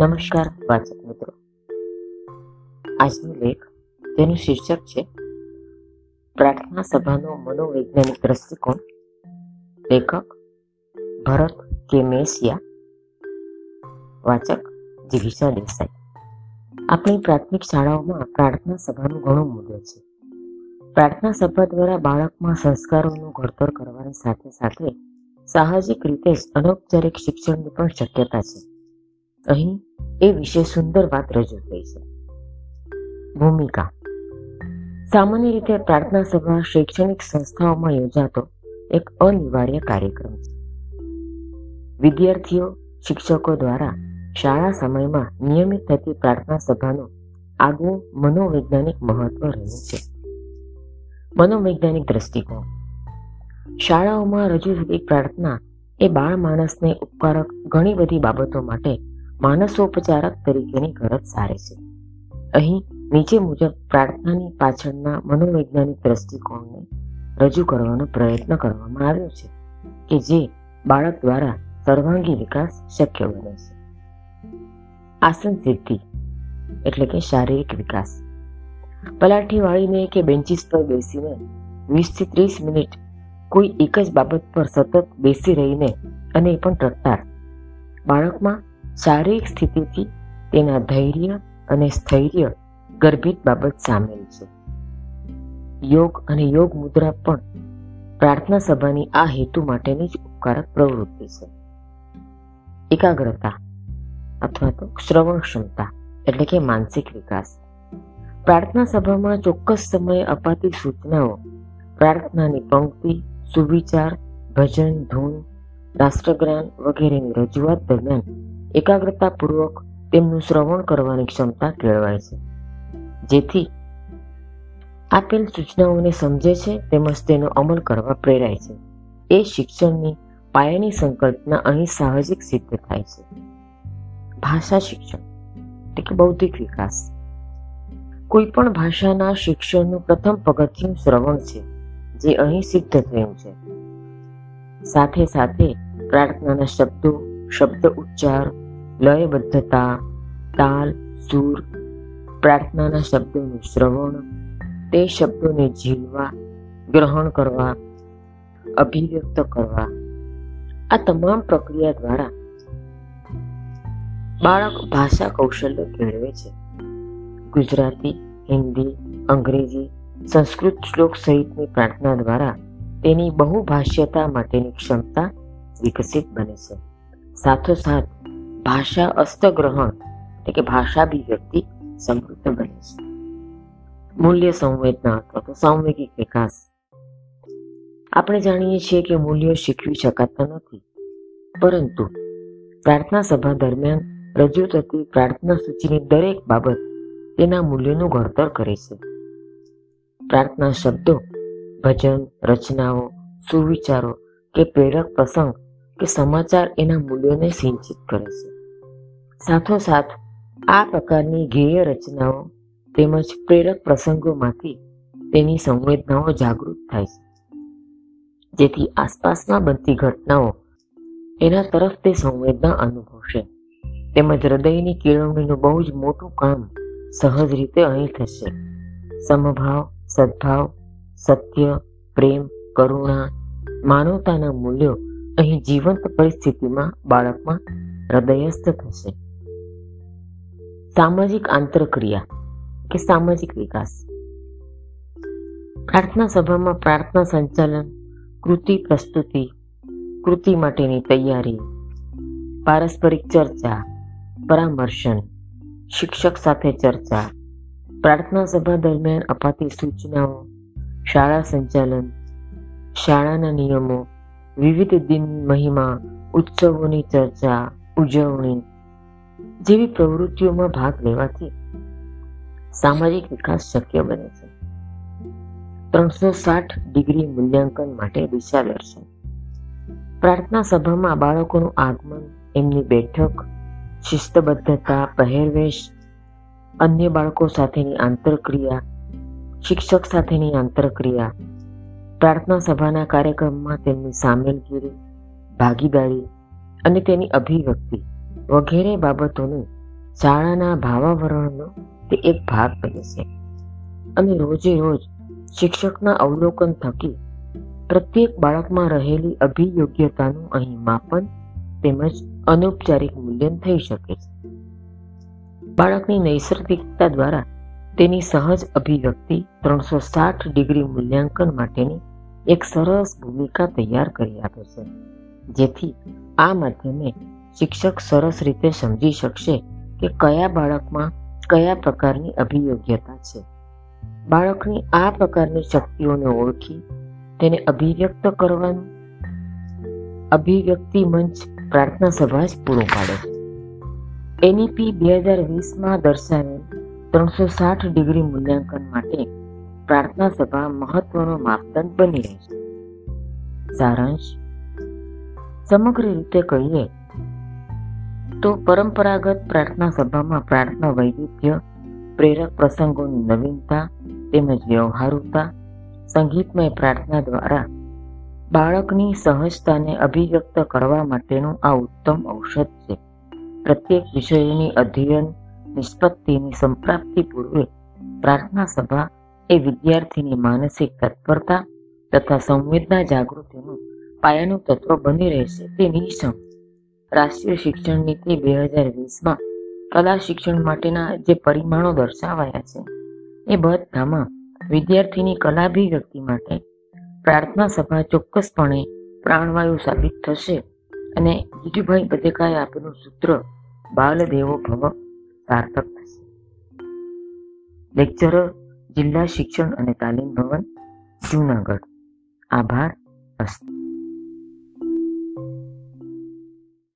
નમસ્કાર, વાચક મિત્રો. આજનો લેખ તેનું શીર્ષક છે, પ્રાર્થના સભાનો મનોવૈજ્ઞાનિક દ્રષ્ટિકોણ. લેખક ભરત કે મેસિયા વાચક જીવિષા દેસાઈ. આપણી પ્રાથમિક શાળાઓમાં પ્રાર્થના સભાનું ઘણું મૂલ્ય છે. પ્રાર્થના સભા દ્વારા બાળકમાં સંસ્કારોનું ઘડતર કરવાની સાથે સાથે સાહજિક રીતે જ અનૌપચારિક શિક્ષણની પણ શક્યતા છે. અહીં એ વિશે સુંદર વાત રજૂ થઈ છે. ભૂમિકા. સામાન્ય રીતે પ્રાર્થના સભા શૈક્ષણિક સંસ્થાઓમાં યોજાતો એક અનિવાર્ય કાર્યક્રમ છે. વિદ્યાર્થીઓ, શિક્ષકો દ્વારા શાળા સમયમાં નિયમિત થતી પ્રાર્થના સભાનું આગવું મનોવૈજ્ઞાનિક મહત્વ રહ્યું છે. મનોવૈજ્ઞાનિક દ્રષ્ટિકોણ. શાળાઓમાં રજૂ થતી પ્રાર્થના એ બાળ માણસને ઉપકારક ઘણી બધી બાબતો માટે માનસોપચારક તરીકેની ગરજ સારે છે. અહીં નીચે મુજબ પ્રાર્થનાની પાછળના મનોવૈજ્ઞાનિક દ્રષ્ટિકોણને રજૂ કરવાનો પ્રયત્ન કરવામાં આવ્યો છે કે જે બાળક દ્વારા સર્વાંગી વિકાસ શક્ય બને છે. આસન સિદ્ધિ એટલે કે શારીરિક વિકાસ. પલાઠી વાળીને કે બેન્ચીસ પર બેસીને વીસથી ત્રીસ મિનિટ કોઈ એક જ બાબત પર સતત બેસી રહીને અને એ પણ ટટ્ટાર બાળકમાં શારીરિક સ્થિતિથી તેના ધૈર્ય અને સ્થૈર્ય ગર્ભિત બાબત સામેલ છે. યોગ અને યોગ મુદ્રા પણ પ્રાર્થના સભાની આ હેતુ માટેની જ ઉપકારક પ્રવૃત્તિ છે. એકાગ્રતા અથવા તો શ્રવણ ક્ષમતા એટલે કે માનસિક વિકાસ. પ્રાર્થના સભામાં ચોક્કસ સમયે અપાતી સૂચનાઓ, પ્રાર્થનાની પંક્તિ, સુવિચાર, ભજન, ધૂન, રાષ્ટ્રગાન વગેરેની રજૂઆત દરમિયાન એકાગ્રતાપૂર્વક તેમનું શ્રવણ કરવાની ક્ષમતા કેળવાય છે. જેથી આપેલ સૂચનાઓને સમજે છે તેમજ તેનો અમલ કરવા પ્રેરાય છે. એ શિક્ષણની પાયાની સંકલ્પના અહીં સાહજિક સિદ્ધ થાય છે. ભાષા શિક્ષણ એટલે કે બૌદ્ધિક વિકાસ. કોઈ પણ ભાષાના શિક્ષણનું પ્રથમ પગથિયું શ્રવણ છે, જે અહીં સિદ્ધ થયું છે. સાથે સાથે પ્રાર્થનાના શબ્દો શબ્દ ઉચ્ચાર, લયબદ્ધતા, તાલ, સૂર, પ્રાર્થનાના શબ્દોનું શ્રવણ, તે શબ્દોને ઝીલવા, ગ્રહણ કરવા, અભિવ્યક્ત કરવા. આ તમામ પ્રક્રિયા દ્વારા બાળક ભાષા કૌશલ્ય કેળવે છે. ગુજરાતી, હિન્દી, અંગ્રેજી, સંસ્કૃત શ્લોક સહિતની પ્રાર્થના દ્વારા તેની બહુભાષ્યતા માટેની ક્ષમતા વિકસિત બને છે. સાથોસાથ ભાષા અસ્તગ્રહણ એટલે કે ભાષાભિવ્યક્તિ સમૃદ્ધ બને છે. મૂલ્ય સંવેદના અથવા તો સાંવેગિક વિકાસ. આપણે જાણીએ છીએ કે મૂલ્યો શીખવી શકાતા નથી. પરંતુ પ્રાર્થના સભા દરમિયાન રજૂ થતી પ્રાર્થના સૂચિની દરેક બાબત તેના મૂલ્યોનું ઘડતર કરે છે. પ્રાર્થના શબ્દો, ભજન, રચનાઓ, સુવિચારો કે પ્રેરક પ્રસંગ કે સમાચાર એના મૂલ્યોને સિંચિત કરે છે. સાથોસાથ, આ પ્રકારની ગેય રચનાઓ તેમજ પ્રેરક પ્રસંગોમાંથી તેની સંવેદનાઓ જાગૃત થાય છે. જેથી આસપાસમાં બનતી ઘટનાઓ એના તરફ તે સંવેદના અનુભવશે તેમજ હૃદયની કેળવણીનું બહુ જ મોટું કામ સહજ રીતે અહીં થશે. સમભાવ, સદભાવ, સત્ય, પ્રેમ, કરુણા, માનવતાના મૂલ્યો અહીં જીવંત પરિસ્થિતિમાં બાળકમાં હૃદયસ્થ થશે. સામાજિક આંતરક્રિયા કે સામાજિક વિકાસ? પ્રાર્થના સભામાં પ્રાર્થના સંચાલન, કૃતિ પ્રસ્તુતિ, કૃતિ માટેની તૈયારી, પારસ્પરિક ચર્ચા, પરામર્શન, શિક્ષક સાથે ચર્ચા, પ્રાર્થના સભા દરમિયાન અપાતી સૂચનાઓ, શાળા સંચાલન, શાળાના નિયમો વિવિધ દિન મહિમા, ઉત્સવોની ચર્ચા, ઉજવણી જેવી પ્રવૃત્તિઓમાં ભાગ લેવાથી સામાજિક વિકાસ શક્ય બને છે. ત્રણસો સાઠ ડિગ્રી મૂલ્યાંકન માટે દિશા દર્શન. પ્રાર્થના સભામાં બાળકોનું આગમન, એમની બેઠક, શિસ્તબદ્ધતા, પહેરવેશ, અન્ય બાળકો સાથેની આંતરક્રિયા, શિક્ષક સાથેની આંતરક્રિયા પ્રાર્થના સભાના કાર્યક્રમમાં તેમની સામેલગીરી, ભાગીદારી અને તેની અભિવ્યક્તિ વગેરે બાબતોનું શાળાના ભાવાવરણનો તે એક ભાગ બને છે. અને રોજે રોજ શિક્ષકના અવલોકન થકી પ્રત્યેક બાળકમાં રહેલી અભિયોગ્યતાનું અહીં માપન તેમજ અનૌપચારિક મૂલ્યન થઈ શકે છે. બાળકની નૈસર્ગિકતા દ્વારા તેની સહજ અભિવ્યક્તિ ત્રણસો સાઠ ડિગ્રી મૂલ્યાંકન માટેની એક સરસ ભૂમિકા તૈયાર કરી આપે છે, જેથી આ માધ્યમે શિક્ષક સરસ રીતે સમજી શકશે કે કયા બાળકમાં કયા પ્રકારની અભિયોગ્યતા છે. બાળકની આ પ્રકારની શક્તિઓને ઓળખી તેને અભિવ્યક્ત કરવાનું, અભિવ્યક્તિ મંચ પ્રાર્થના સભા જ પૂરો પાડે. છે એનઈપી બે હજાર વીસમાં દર્શાવેલ ત્રણસો સાઠ ડિગ્રી મૂલ્યાંકન માટે પ્રાર્થના સભા મહત્વનો માપદંડ બની રહે છે. સારાંશ. સમગ્ર રીતે કહીએ તો પરંપરાગત પ્રાર્થના સભામાં પ્રાર્થના વૈવિધ્ય, પ્રેરક પ્રસંગોની નવીનતા તેમજ વ્યવહારુતા, સંગીતમય પ્રાર્થના દ્વારા બાળકની સહજતાને અભિવ્યક્ત કરવા માટેનું આ ઉત્તમ ઔષધ છે. પ્રત્યેક વિષયોની અધ્યયન નિષ્પત્તિની સંપ્રાપ્તિ પૂર્વે પ્રાર્થના સભા એ વિદ્યાર્થીની માનસિક તત્પરતા તથા સંવેદના જાગૃતિનું પાયાનું તત્વ બની રહેશે તે નિશમ રાષ્ટ્રીય શિક્ષણ નીતિ બે હજાર વીસમાં કલા શિક્ષણ માટેના જે પરિમાણો દર્શાવાયા છે, એ બધામાં વિદ્યાર્થીની કલાભિવ્યક્તિ માટે પ્રાર્થના સભા ચોક્કસપણે પ્રાણવાયુ સાબિત થશે અને જીજુભાઈ બધેકાએ આપેલું સૂત્ર બાલ દેવો ભવ સાર્થક થશે. લેક્ચરર જિલ્લા શિક્ષણ અને તાલીમ ભવન જૂનાગઢ. આભાર અસ્તુ